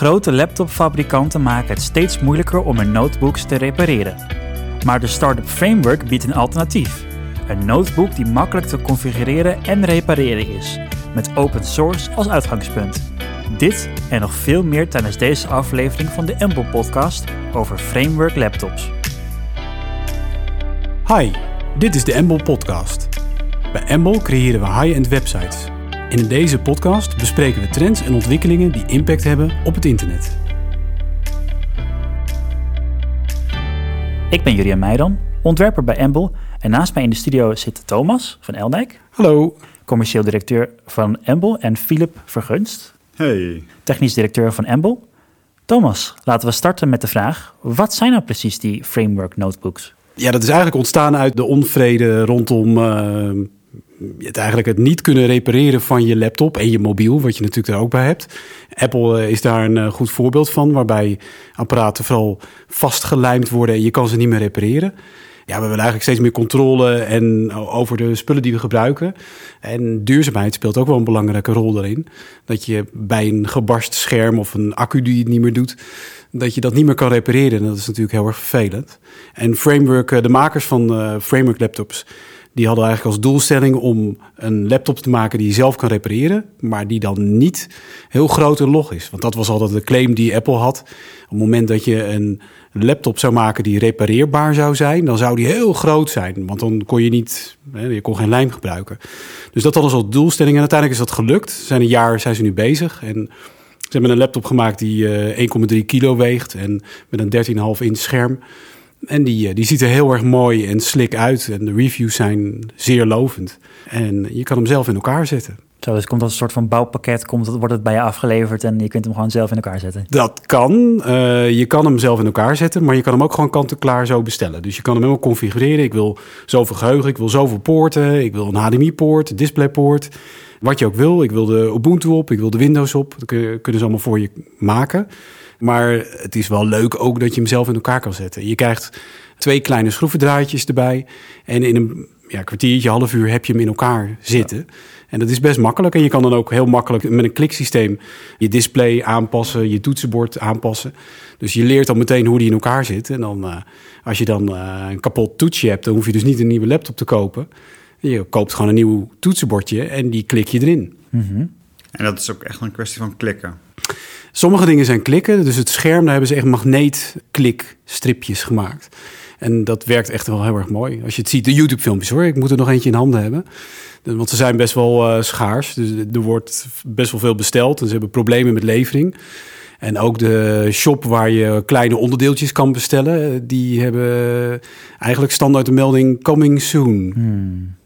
Grote laptopfabrikanten maken het steeds moeilijker om hun notebooks te repareren. Maar de Startup Framework biedt een alternatief. Een notebook die makkelijk te configureren en repareren is, met open source als uitgangspunt. Dit en nog veel meer tijdens deze aflevering van de Embel podcast over framework laptops. Hi, dit is de Embel podcast. Bij Embel creëren we high-end websites. En in deze podcast bespreken we trends en ontwikkelingen die impact hebben op het internet. Ik ben Julian Meijdan, ontwerper bij Embel en naast mij in de studio zit Thomas van Eldijk, Hallo. commercieel directeur van Embel en Philip Vergunst, Hey, technisch directeur van Embel. Thomas, laten we starten met de vraag: wat zijn nou precies die framework notebooks? Ja, dat is eigenlijk ontstaan uit de onvrede rondom eh, het eigenlijk het niet kunnen repareren van je laptop en je mobiel, wat je natuurlijk daar ook bij hebt. Apple eh, is daar een eh, goed voorbeeld van, waarbij apparaten vooral vastgelijmd worden en je kan ze niet meer repareren. Ja, we willen eigenlijk steeds meer controle en over de spullen die we gebruiken. En duurzaamheid speelt ook wel een belangrijke rol daarin. Dat je bij een gebarst scherm of een accu die het niet meer doet, dat je dat niet meer kan repareren. En dat is natuurlijk heel erg vervelend. En Framework, eh, de makers van Framework laptops, die hadden eigenlijk als doelstelling om een laptop te maken die je zelf kan repareren, maar die dan niet heel groot en log is. Want dat was altijd de claim die Apple had. Op het moment dat je een laptop zou maken die repareerbaar zou zijn, dan zou die heel groot zijn. Want dan kon je niet, je kon geen lijm gebruiken. Dus dat hadden ze als doelstelling en uiteindelijk is dat gelukt. Zijn een jaar zijn ze nu bezig en ze hebben een laptop gemaakt die uh, 1,3 kilo weegt en met een 13,5 inch scherm. En die, die ziet er heel erg mooi en slik uit. En de reviews zijn zeer lovend. En je kan hem zelf in elkaar zetten. Zo, dus komt als een soort van bouwpakket, komt, wordt het bij je afgeleverd en je kunt hem gewoon zelf in elkaar zetten? Dat kan. Uh, je kan hem zelf in elkaar zetten, maar je kan hem ook gewoon kant-en-klaar zo bestellen. Dus je kan hem helemaal configureren. Ik wil zoveel geheugen, ik wil zoveel poorten, ik wil een HDMI-poort, een DisplayPoort. Wat je ook wil. Ik wil de Ubuntu op, ik wil de Windows op. Dat kunnen ze allemaal voor je maken. Maar het is wel leuk ook dat je hem zelf in elkaar kan zetten. Je krijgt twee kleine schroevendraadjes erbij. En in een ja, kwartiertje, half uur heb je hem in elkaar zitten. Ja. En dat is best makkelijk. En je kan dan ook heel makkelijk met een kliksysteem je display aanpassen, je toetsenbord aanpassen. Dus je leert dan meteen hoe die in elkaar zit. En dan, uh, als je dan uh, een kapot toetsje hebt, dan hoef je dus niet een nieuwe laptop te kopen. Je koopt gewoon een nieuw toetsenbordje en die klik je erin. Mm -hmm. En dat is ook echt een kwestie van klikken. Sommige dingen zijn klikken. Dus het scherm, daar hebben ze echt magneetklikstripjes gemaakt. En dat werkt echt wel heel erg mooi. Als je het ziet, de YouTube-filmpjes hoor. Ik moet er nog eentje in handen hebben. Want ze zijn best wel uh, schaars. Dus er wordt best wel veel besteld. En ze hebben problemen met levering. En ook de shop waar je kleine onderdeeltjes kan bestellen, die hebben eigenlijk standaard de melding coming soon. Hmm.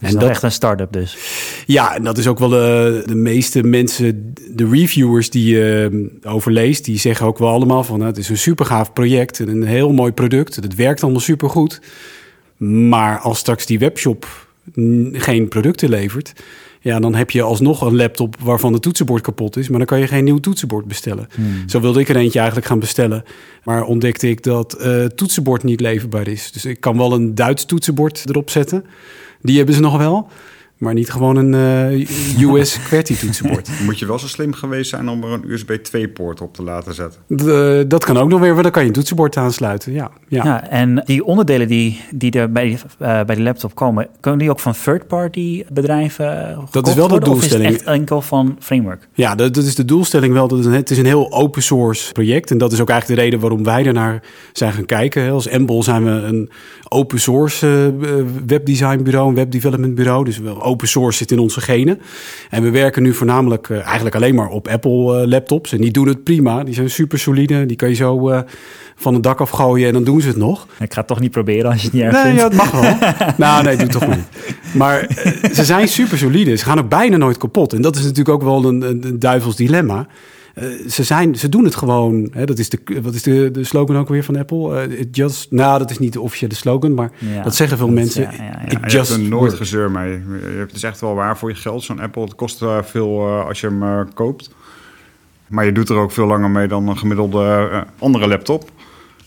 En dat is echt een start-up dus. Ja, en dat is ook wel de, de meeste mensen, de reviewers die je uh, overleest, die zeggen ook wel allemaal van het is een super gaaf project en een heel mooi product. Het werkt allemaal super goed. Maar als straks die webshop geen producten levert, ja, dan heb je alsnog een laptop waarvan de toetsenbord kapot is, maar dan kan je geen nieuw toetsenbord bestellen. Hmm. Zo wilde ik er eentje eigenlijk gaan bestellen, maar ontdekte ik dat uh, het toetsenbord niet leverbaar is. Dus ik kan wel een Duits toetsenbord erop zetten. Die hebben ze nog wel. Maar niet gewoon een uh, US QWERTY toetsenbord. Moet je wel zo slim geweest zijn om er een USB 2-poort op te laten zetten. De, dat kan ook nog weer, want dan kan je een toetsenbord aansluiten. Ja, ja. ja en die onderdelen die, die er bij, die, uh, bij die laptop komen, kunnen die ook van third-party bedrijven Dat is wel de worden, doelstelling. Of is het echt enkel van Framework? Ja, dat, dat is de doelstelling wel. Dat is een, het is een heel open source project. En dat is ook eigenlijk de reden waarom wij ernaar zijn gaan kijken. Als Embol zijn we een open source uh, webdesign bureau, een webdevelopment bureau. Dus we open source zit in onze genen. En we werken nu voornamelijk uh, eigenlijk alleen maar op Apple uh, laptops. En die doen het prima. Die zijn super solide. Die kan je zo uh, van het dak afgooien en dan doen ze het nog. Ik ga het toch niet proberen als je het niet erg nee, vindt. Ja, het mag wel. nou, nee, doe het toch niet. Maar ze zijn super solide. Ze gaan ook bijna nooit kapot. En dat is natuurlijk ook wel een, een duivels dilemma. Uh, ze, zijn, ze doen het gewoon. Hè, dat is de, wat is de, de slogan ook weer van Apple? Uh, it just, nou, dat is niet de officiële slogan, maar Ja, dat zeggen veel dat- mensen. ja, ja, ja. It Ja, je just hebt er nooit gezeur mee. Je hebt het is echt wel waar voor je geld, zo'n Apple. Het kost uh, veel uh, als je hem uh, koopt. Maar je doet er ook veel langer mee dan een gemiddelde uh, andere laptop.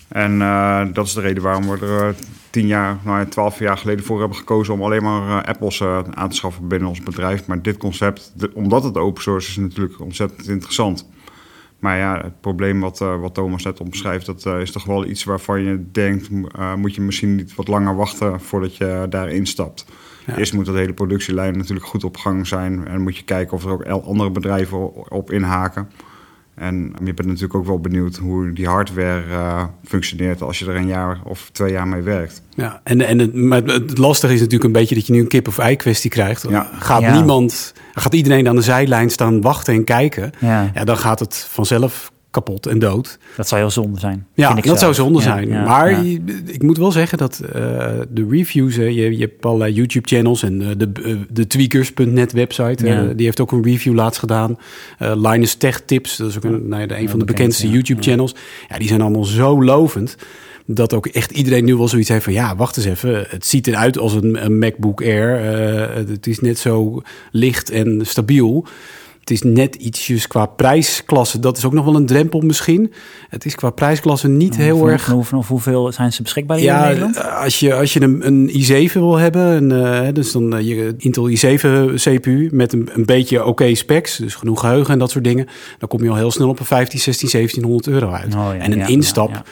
En uh, dat is de reden waarom we er uh, tien jaar, nou ja, twaalf jaar geleden voor hebben gekozen om alleen maar uh, Apples uh, aan te schaffen binnen ons bedrijf. Maar dit concept, de, omdat het open source is, is natuurlijk ontzettend interessant. Maar ja, het probleem wat, uh, wat Thomas net omschrijft, dat uh, is toch wel iets waarvan je denkt, uh, moet je misschien niet wat langer wachten voordat je daarin stapt. Ja. Eerst moet dat hele productielijn natuurlijk goed op gang zijn en moet je kijken of er ook andere bedrijven op inhaken. En je bent natuurlijk ook wel benieuwd hoe die hardware uh, functioneert als je er een jaar of twee jaar mee werkt. Ja, en, en het, maar het lastige is natuurlijk een beetje dat je nu een kip of ei kwestie krijgt. Ja. Gaat ja. niemand, gaat iedereen aan de zijlijn staan wachten en kijken, ja. ja. dan gaat het vanzelf kapot en dood. Dat zou heel zonde zijn. Ja, dat zou zonde zijn. maar ik moet wel zeggen dat uh, de reviews, je, je hebt allerlei YouTube-channels en uh, de, uh, de tweakers.net website, die heeft ook een review laatst gedaan. Linus Tech Tips, dat is ook een, nou, een van de bekendste YouTube-channels. Ja. die zijn allemaal zo lovend dat ook echt iedereen nu wel zoiets heeft van... ja, wacht eens even, het ziet eruit als een, een MacBook Air. het is net zo licht en stabiel. Het is net ietsjes qua prijsklasse. Dat is ook nog wel een drempel misschien. Het is qua prijsklasse niet heel erg... Of hoeveel zijn ze beschikbaar hier ja, in Nederland? Als je, als je een, een i7 wil hebben, een, uh, dus dan uh, je Intel i7 CPU met een, een beetje oké specs, dus genoeg geheugen en dat soort dingen, dan kom je al heel snel op een 15, 16, 1700 euro uit. Oh, ja, en een ja, instap... Ja,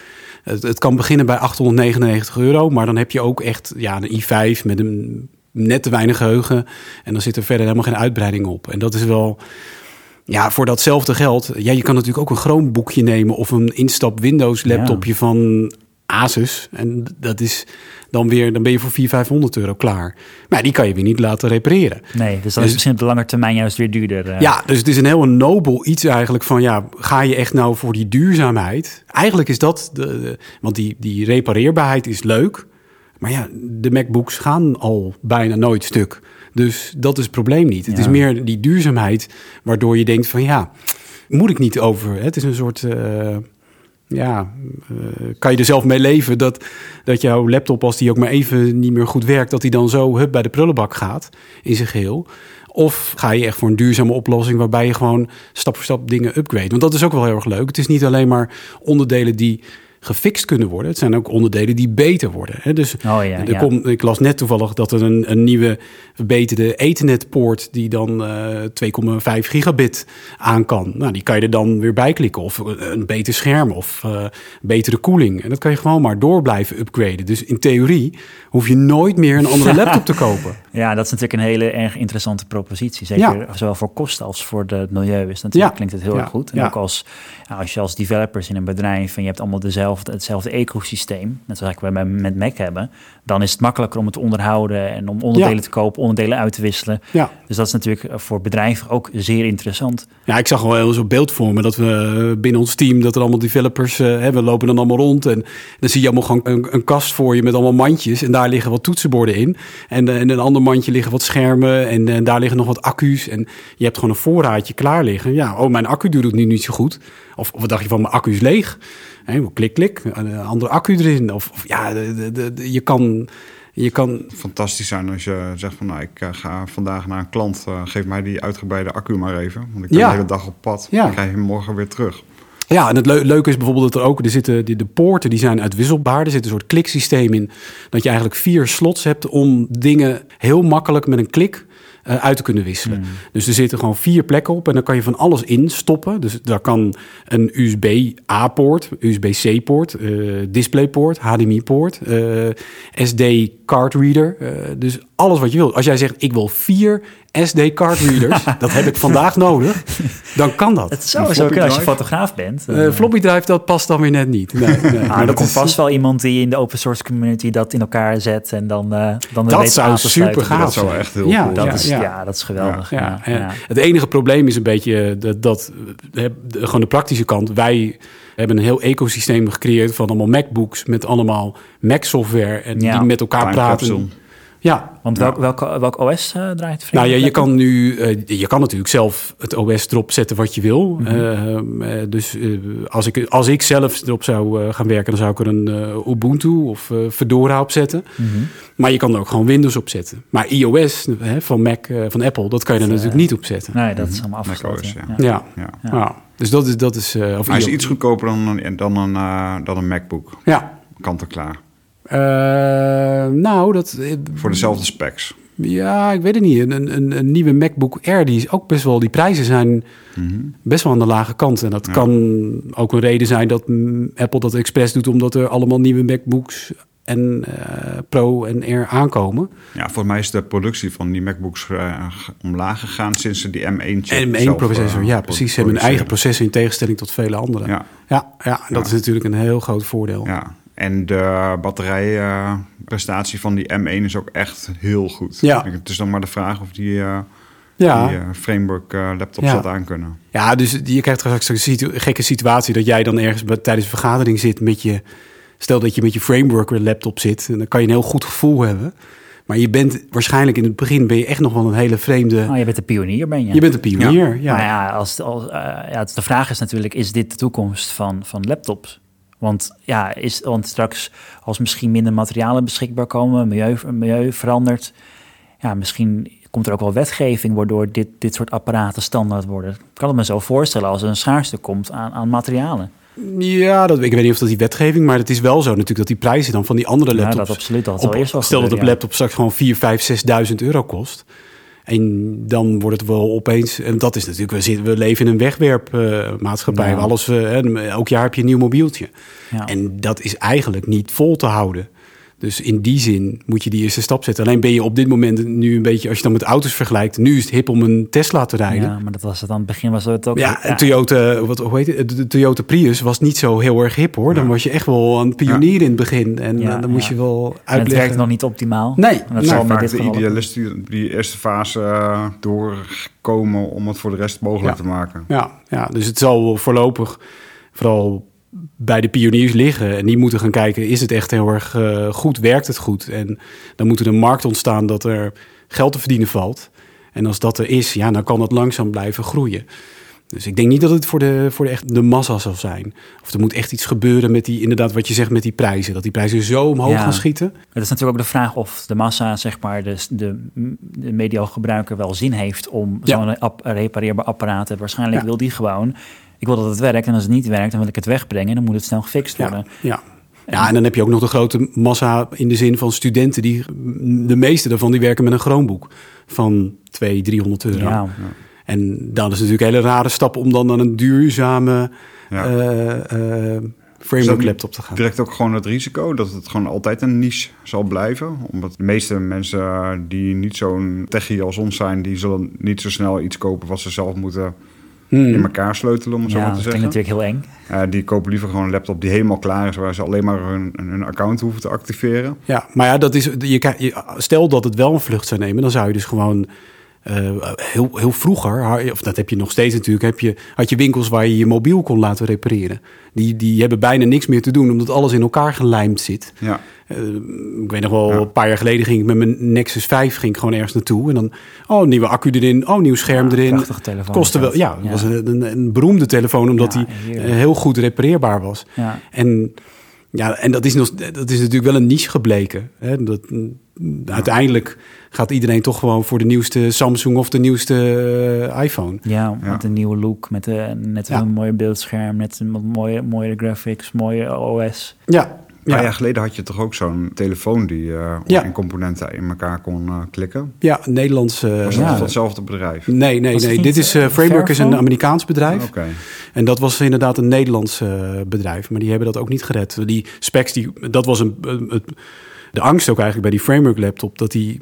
het, het, kan beginnen bij 899 euro, maar dan heb je ook echt ja, een i5 met een net te weinig geheugen. En dan zit er verder helemaal geen uitbreiding op. En dat is wel. Ja, voor datzelfde geld. Ja, je kan natuurlijk ook een Chromeboekje nemen of een instap Windows laptopje van Asus. En dat is dan weer, dan ben je voor 400, 500 euro klaar. Maar die kan je weer niet laten repareren. Nee, dus dat is misschien op de lange termijn juist weer duurder. Uh... Ja, dus het is een heel nobel iets eigenlijk van, ja, ga je echt nou voor die duurzaamheid? Eigenlijk is dat, de, de want die, die repareerbaarheid is leuk. Maar ja, de MacBooks gaan al bijna nooit stuk. Dus dat is het probleem niet. Het is meer die duurzaamheid waardoor je denkt van ja, moet ik niet over. Het is een soort, uh, ja, uh, kan je er zelf mee leven dat, dat jouw laptop, als die ook maar even niet meer goed werkt, dat die dan zo hup bij de prullenbak gaat in zijn geheel. Of ga je echt voor een duurzame oplossing waarbij je gewoon stap voor stap dingen upgrade. Want dat is ook wel heel erg leuk. Het is niet alleen maar onderdelen die gefixt kunnen worden. Het zijn ook onderdelen die beter worden. Hè? Dus oh, ja, er ja. Ik las net toevallig dat er een, een nieuwe verbeterde Ethernet-poort... die dan uh, eh, 2,5 gigabit aan kan. Nou, die kan je er dan weer bij klikken. Of een beter scherm of uh, betere koeling. En dat kan je gewoon maar door blijven upgraden. Dus in theorie hoef je nooit meer een andere laptop te kopen. Ja, dat is natuurlijk een hele erg interessante propositie. Zeker zowel voor kosten als voor het milieu is natuurlijk, klinkt het heel erg goed. En ook als, als je als developers in een bedrijf... en je hebt allemaal dezelfde hetzelfde ecosysteem, net zoals we met Mac hebben, dan is het makkelijker om het te onderhouden en om onderdelen te kopen, onderdelen uit te wisselen. Ja. Dus dat is natuurlijk voor bedrijven ook zeer interessant. Ja, ik zag wel heel zo'n beeld voor me dat we binnen ons team, dat er allemaal developers, uh, we lopen dan allemaal rond en dan zie je allemaal gewoon een, een, kast voor je met allemaal mandjes en daar liggen wat toetsenborden in. En uh, in een ander mandje liggen wat schermen en, en daar liggen nog wat accu's en je hebt gewoon een voorraadje klaar liggen. Ja, oh, mijn accu doet het nu niet zo goed. Of, of wat dacht je van mijn accu is leeg? Hey, klik, klik, een andere accu erin. Of, of ja, de, de, de, je kan... Je kan... Fantastisch zijn als je zegt van nou, ik eh, ga vandaag naar een klant, uh, geef mij die uitgebreide accu maar even. Want ik ben de hele dag op pad. Ja. Dan krijg je hem morgen weer terug. Ja, en het leuke is bijvoorbeeld dat er ook, er zitten die, de poorten die zijn uitwisselbaar. Er zit een soort kliksysteem in, dat je eigenlijk vier slots hebt om dingen heel makkelijk met een klik uh, uit te kunnen wisselen. Hmm. Dus er zitten gewoon vier plekken op en dan kan je van alles in stoppen. Dus daar kan een USB-A-poort, USB-C-poort, uh, DisplayPoort, HDMI-poort, uh, SD-card reader. dus alles wat je wilt. Als jij zegt, ik wil vier SD-card readers, dat heb ik vandaag nodig, dan kan dat. Het zou zo kunnen als je fotograaf bent. Uh, floppy drive, dat past dan weer net niet. Nee, nee. maar er komt vast wel iemand die in de open source community dat in elkaar zet en dan, uh, dan dat zou super gaaf Dat zou echt heel ja, cool dat ja, is, ja. Ja, dat is geweldig. Ja, Het enige probleem is een beetje dat, dat gewoon de praktische kant. Wij hebben een heel ecosysteem gecreëerd van allemaal MacBooks met allemaal Mac software en die met elkaar praten. Ja. Want welk, welk, welk OS uh, draait Nou ja, je kan nu, uh, je kan natuurlijk zelf het OS erop zetten wat je wil. Mm -hmm. uh, dus als, ik, als ik zelf erop zou gaan werken, dan zou ik er een Ubuntu of Fedora op zetten. Mm -hmm. Maar je kan er ook gewoon Windows op zetten. Maar iOS van Mac, van Apple, dat kan je er natuurlijk niet op zetten. Nee, dat is allemaal afgesloten. OS, ja. Ja. Ja. ja. ja. Dus dat is... Dat is of Hij is iets goedkoper dan, dan, een, dan een MacBook. Ja. Kant en klaar. Uh, nou, dat... Voor dezelfde specs. Ja, ik weet het niet. Een, een, een nieuwe MacBook Air, die is ook best wel... Die prijzen zijn best wel aan de lage kant. En dat Mhm. Ja. kan ook een reden zijn dat mm, Apple dat expres doet... omdat er allemaal nieuwe MacBooks en eh, Pro en Air aankomen. Ja, volgens mij is de productie van die MacBooks eh, g- omlaag gegaan sinds ze die M1-chip En één processor, ja precies. Ze hebben een eigen processor in tegenstelling tot vele anderen. Ja, ja, ja, dat Ja. is natuurlijk een heel groot voordeel. ja. En de batterijprestatie van die M1 is ook echt heel goed. Ja. Het is dan maar de vraag of die, eh, Ja. die eh, framework eh, laptops Ja. dat aan kunnen. Ja, dus je krijgt straks een situ- gekke situatie dat jij dan ergens bij- tijdens een vergadering zit met je. Stel dat je met je framework laptop zit, en dan kan je een heel goed gevoel hebben. Maar je bent waarschijnlijk in het begin ben je echt nog wel een hele vreemde. Oh, je bent een pionier, ben je? Je bent een pionier, ja. Maar ja, als, als, ja, de vraag is natuurlijk, is dit de toekomst van, van laptops? Want ja, is, want straks als misschien minder materialen beschikbaar komen, milieu, milieu verandert, ja, misschien komt er ook wel wetgeving waardoor dit, dit soort apparaten standaard worden. Ik kan het me zo voorstellen als er een schaarste komt aan, aan materialen. Ja, dat, ik weet niet of dat die wetgeving, maar het is wel zo natuurlijk dat die prijzen dan van die andere Ja, laptops. dat absoluut. Dat had op, al eerst wel stel dat ja. laptop straks gewoon 4, 5, 6.000 euro kost. En dan wordt het wel opeens, en dat is natuurlijk, we, zitten, we leven in een wegwerpmaatschappij. Ja. waar alles, hè, elk jaar heb je een nieuw mobieltje. Ja. En dat is eigenlijk niet vol te houden. Dus in die zin moet je die eerste stap zetten. Alleen ben je op dit moment nu een beetje, als je dan met auto's vergelijkt, nu is het hip om een Tesla te rijden. Ja, maar dat was het aan het begin was het ook. Ja, en Toyota, wat, hoe heet het? De Toyota Prius was niet zo heel erg hip hoor. Dan was je echt wel een pionier in het begin. En Ja, eh, dan moest ja. je wel En het uitleggen. werkt nog niet optimaal. Nee, En dat zal Nou, vaak dit de idealist die, die eerste fase eh, doorkomen om het voor de rest mogelijk Ja. te maken. Ja, ja, dus het zal voorlopig vooral bij de pioniers liggen. En die moeten gaan kijken, is het echt heel erg eh, goed? Werkt het goed? En dan moet er een markt ontstaan dat er geld te verdienen valt. En als dat er is, ja, dan kan dat langzaam blijven groeien. Dus ik denk niet dat het voor de, voor de, echt de massa zal zijn. Of er moet echt iets gebeuren met die, inderdaad wat je zegt met die prijzen. Dat die prijzen zo omhoog Ja. gaan schieten. Het is natuurlijk ook de vraag of de massa, zeg maar, de, de, de mediagebruiker wel zin heeft om Ja. zo'n repareerbaar apparaat te hebben. Waarschijnlijk Ja. wil die gewoon, ik wil dat het werkt en als het niet werkt, dan wil ik het wegbrengen. Dan moet het snel gefixt worden. Ja, ja. ja, en dan heb je ook nog de grote massa in de zin van studenten. Die, de meeste daarvan die werken met een Chromebook van 200, 300 euro. Ja. En dan is het natuurlijk een hele rare stap om dan naar een duurzame Ja. Is framework dat laptop te gaan. Direct ook gewoon het risico dat het gewoon altijd een niche zal blijven. Omdat de meeste mensen eh, die niet zo'n techie als ons zijn, die zullen niet zo snel iets kopen wat ze zelf moeten Hmm. in elkaar sleutelen, om het zo Ja, maar dat te klinkt zeggen. natuurlijk heel eng. Eh, die kopen liever gewoon een laptop die helemaal klaar is, waar ze alleen maar hun, hun account hoeven te activeren. Ja, maar ja, dat is, je- stel dat het wel een vlucht zou nemen, dan zou je dus gewoon eh, heel, heel vroeger, of dat heb je nog steeds natuurlijk, heb je, had je winkels waar je je mobiel kon laten repareren. Die, die hebben bijna niks meer te doen, omdat alles in elkaar gelijmd zit. Ja, Eh, ik weet nog wel, Ja. een paar jaar geleden ging ik met mijn Nexus 5 ging ik gewoon ergens naartoe. En dan, oh, nieuwe accu erin, oh, nieuw scherm Ja, erin. prachtige telefoon Kostte wel, dat. ja, het Ja. was een, een, een beroemde telefoon, omdat Ja, die eh, heel goed repareerbaar was. Ja. En, ja, en dat, is nog, dat is natuurlijk wel een niche gebleken. Hè? Dat, Uiteindelijk gaat iedereen toch gewoon voor de nieuwste Samsung of de nieuwste eh, iPhone. Ja, Ja. met een nieuwe look, met eh, net Ja. een mooie beeldscherm, net een mooie, mooie graphics, mooie OS. Ja, een paar jaar geleden had je toch ook zo'n telefoon die eh Ja. in componenten in elkaar kon eh, klikken. ja Nederlands. eh, Was dat Ja. van hetzelfde bedrijf? Nee, nee, nee. Dit is Framework is een? Amerikaans bedrijf. Oké. En dat was inderdaad een Nederlands bedrijf, maar die hebben dat ook niet gered. Die specs, die, dat was een, een- het- de angst ook eigenlijk bij die framework laptop, dat die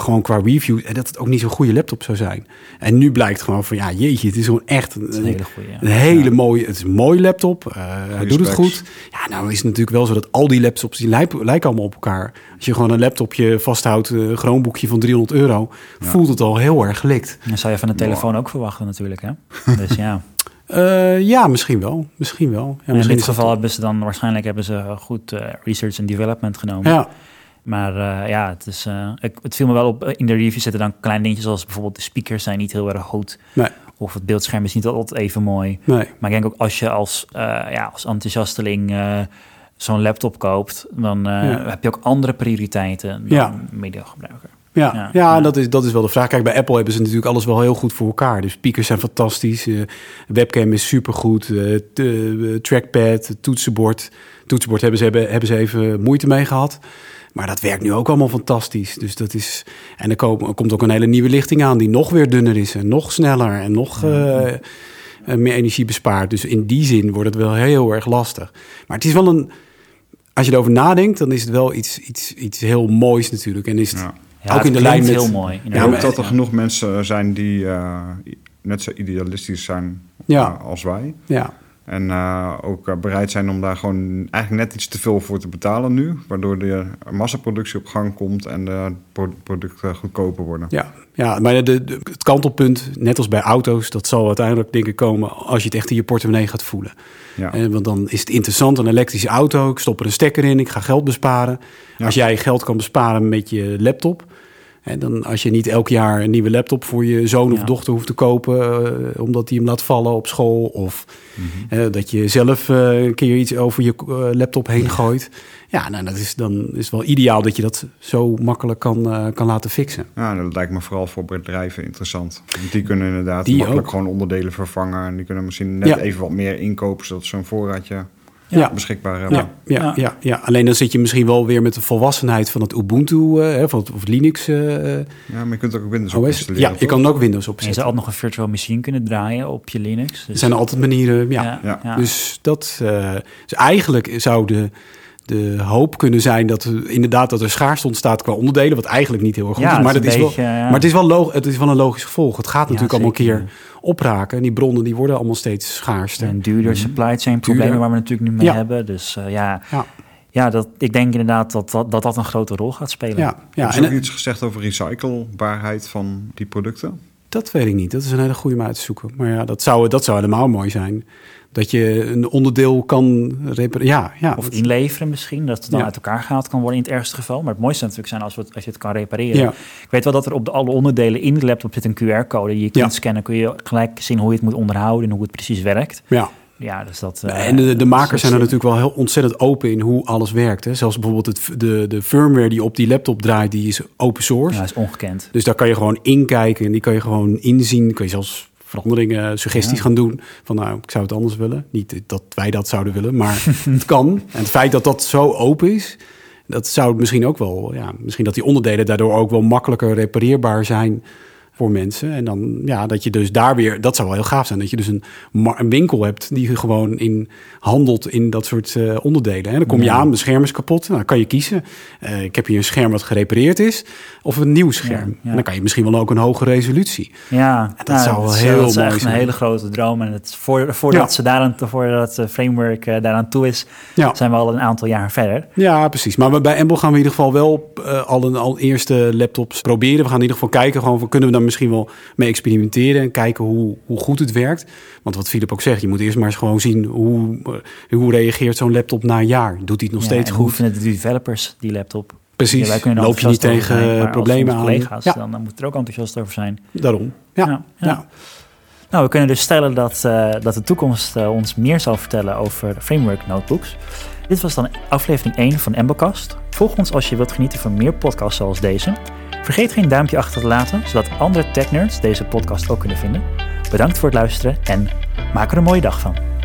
gewoon qua review, en dat het ook niet zo'n goede laptop zou zijn. En nu blijkt gewoon van, ja jeetje, het is gewoon echt een, hele goede. een hele mooie, het is een mooie laptop, eh, hij doet het goed. Ja, nou is het natuurlijk wel zo dat al die laptops, die lijken, lijken allemaal op elkaar. Als je gewoon een laptopje vasthoudt, eh, een Chromeboekje van 300 euro, voelt het al heel erg gelikt. Dat zou je van een telefoon ook verwachten natuurlijk, hè? Dus ja. Eh, ja, misschien wel. Misschien wel. Ja, En in dit geval hebben ze dan waarschijnlijk hebben ze goed eh, research en development genomen. Ja, Maar eh, ja, het, is, eh, ik, het viel me wel op. eh, In de review zitten dan kleine dingetjes als bijvoorbeeld de speakers zijn niet heel erg goed. nee, Of het beeldscherm is niet altijd even mooi. nee. Maar ik denk ook als je als, ja, als enthousiasteling zo'n laptop koopt, dan Ja. heb je ook andere prioriteiten dan Ja. mediagebruiker. Ja, Ja. Dat, is, dat is wel de vraag. Kijk, bij Apple hebben ze natuurlijk alles wel heel goed voor elkaar. Dus speakers zijn fantastisch, eh, webcam is supergoed, eh, trackpad, toetsenbord. Toetsenbord hebben ze, hebben, hebben ze even moeite mee gehad. Maar dat werkt nu ook allemaal fantastisch. Dus dat is, en er, komen- er komt ook een hele nieuwe lichting aan die nog weer dunner is en nog sneller en nog eh, eh, meer energie bespaart. Dus in die zin wordt het wel heel erg lastig. Maar het is wel een, als je erover nadenkt, dan is het wel iets, iets, iets heel moois natuurlijk. En is het Ja. Ja, ook het in de lijn met... heel mooi. Maar- dat er genoeg mensen zijn die eh, net zo idealistisch zijn Ja. als wij. Ja, En eh, ook eh, bereid zijn om daar gewoon eigenlijk net iets te veel voor te betalen nu. Waardoor de massaproductie op gang komt en de pro- producten goedkoper worden. Ja, ja maar de, de- het kantelpunt, net als bij auto's, dat zal uiteindelijk denk ik komen als je het echt in je portemonnee gaat voelen. Ja. Eh, want dan is het interessant, een elektrische auto, ik stop er een stekker in, ik ga geld besparen. Ja. Als jij geld kan besparen met je laptop, hè, dan als je niet elk jaar een nieuwe laptop voor je zoon of Ja. dochter hoeft te kopen, eh, omdat hij hem laat vallen op school, of Mhm. dat je zelf eh, een keer iets over je eh, laptop heen gooit. Ja, nou, dat is dan is wel ideaal dat je dat zo makkelijk kan, kan laten fixen. Ja, dat lijkt me vooral voor bedrijven interessant. Want die kunnen inderdaad Die makkelijk ook. gewoon onderdelen vervangen. En die kunnen misschien net Ja. even wat meer inkopen, zodat een voorraadje Ja. beschikbaar hebben. Ja, ja, Ja. ja. Ja, alleen dan zit je misschien wel weer met de volwassenheid van het Ubuntu eh, hè, van het, of Linux eh, Ja, maar je kunt ook Windows op installeren. Ja, je kan ook Windows En je opzetten. zou ook nog een virtual machine kunnen draaien op je Linux. Dus, Er zijn altijd manieren, ja. Ja. Dus dat, eh, dus eigenlijk zou de, de hoop kunnen zijn dat er, inderdaad dat er schaarste ontstaat qua onderdelen, wat eigenlijk niet heel erg goed Ja, is. Maar, dat is wel, ja. maar het is wel, log, het is wel een logisch gevolg. Het gaat natuurlijk allemaal een keer opraken. En die bronnen die worden allemaal steeds schaarster. En duurder supply chain problemen Duurder. waar we natuurlijk nu mee Ja. hebben. Dus eh, ja, Ja, ja dat, ik denk inderdaad dat dat, dat dat een grote rol gaat spelen. ja, ja. Is er ook iets gezegd over recyclebaarheid van die producten? Dat weet ik niet. Dat is een hele goede om uit te zoeken. Maar ja, dat zou, dat zou helemaal mooi zijn. Dat je een onderdeel kan repareren. Ja, ja. Of inleveren misschien, dat het dan Ja. uit elkaar gehaald kan worden in het ergste geval. Maar het mooiste zou natuurlijk zijn als, we het, als je het kan repareren. Ja. Ik weet wel dat er op de, alle onderdelen in de laptop zit een QR-code. Die je kunt Ja. scannen, kun je gelijk zien hoe je het moet onderhouden en hoe het precies werkt. ja. Ja, dus dat... eh, en de, de makers zijn er natuurlijk wel heel ontzettend open in hoe alles werkt. Hè. Zelfs bijvoorbeeld het, de, de firmware die op die laptop draait, die is open source. Ja, is ongekend. Dus daar kan je gewoon inkijken en die kan je gewoon inzien. Kun je zelfs veranderingen, suggesties Ja. gaan doen. Van nou, ik zou het anders willen. Niet dat wij dat zouden willen, maar het kan. En het feit dat dat zo open is, dat zou misschien ook wel... Ja, misschien dat die onderdelen daardoor ook wel makkelijker repareerbaar zijn voor mensen. En dan, ja, dat je dus daar weer... Dat zou wel heel gaaf zijn. Dat je dus een, een winkel hebt die gewoon in handelt in dat soort eh, onderdelen. En dan kom je aan, mijn scherm is kapot. Nou, dan kan je kiezen. Eh, ik heb hier een scherm wat gerepareerd is of een nieuw scherm. Ja, ja. En dan kan je misschien wel ook een hogere resolutie. Ja, dat zou wel heel dat mooi echt zijn. een hele grote droom. En het, voor, voordat, Ja. ze daaraan, voordat het framework eh, daaraan toe is, Ja. zijn we al een aantal jaar verder. Ja, precies. Maar bij Apple gaan we in ieder geval wel eh, al een al eerste laptops proberen. We gaan in ieder geval kijken, gewoon kunnen we daar misschien wel mee experimenteren en kijken hoe, hoe goed het werkt. Want wat Philip ook zegt, je moet eerst maar eens gewoon zien hoe, eh, hoe reageert zo'n laptop na een jaar. Doet hij het nog Ja, steeds en hoe goed? vinden de developers die laptop? Precies. Ja, wij Loop je niet tegen zijn, maar problemen aan? collega's, Ja. dan, dan moet er ook enthousiast over zijn. Daarom. Ja. ja. Nou, we kunnen dus stellen dat, eh, dat de toekomst eh, ons meer zal vertellen over framework notebooks. Dit was dan aflevering 1 van Embocast. Volg ons als je wilt genieten van meer podcasts zoals deze. Vergeet geen duimpje achter te laten, zodat andere technerds deze podcast ook kunnen vinden. Bedankt voor het luisteren en maak er een mooie dag van.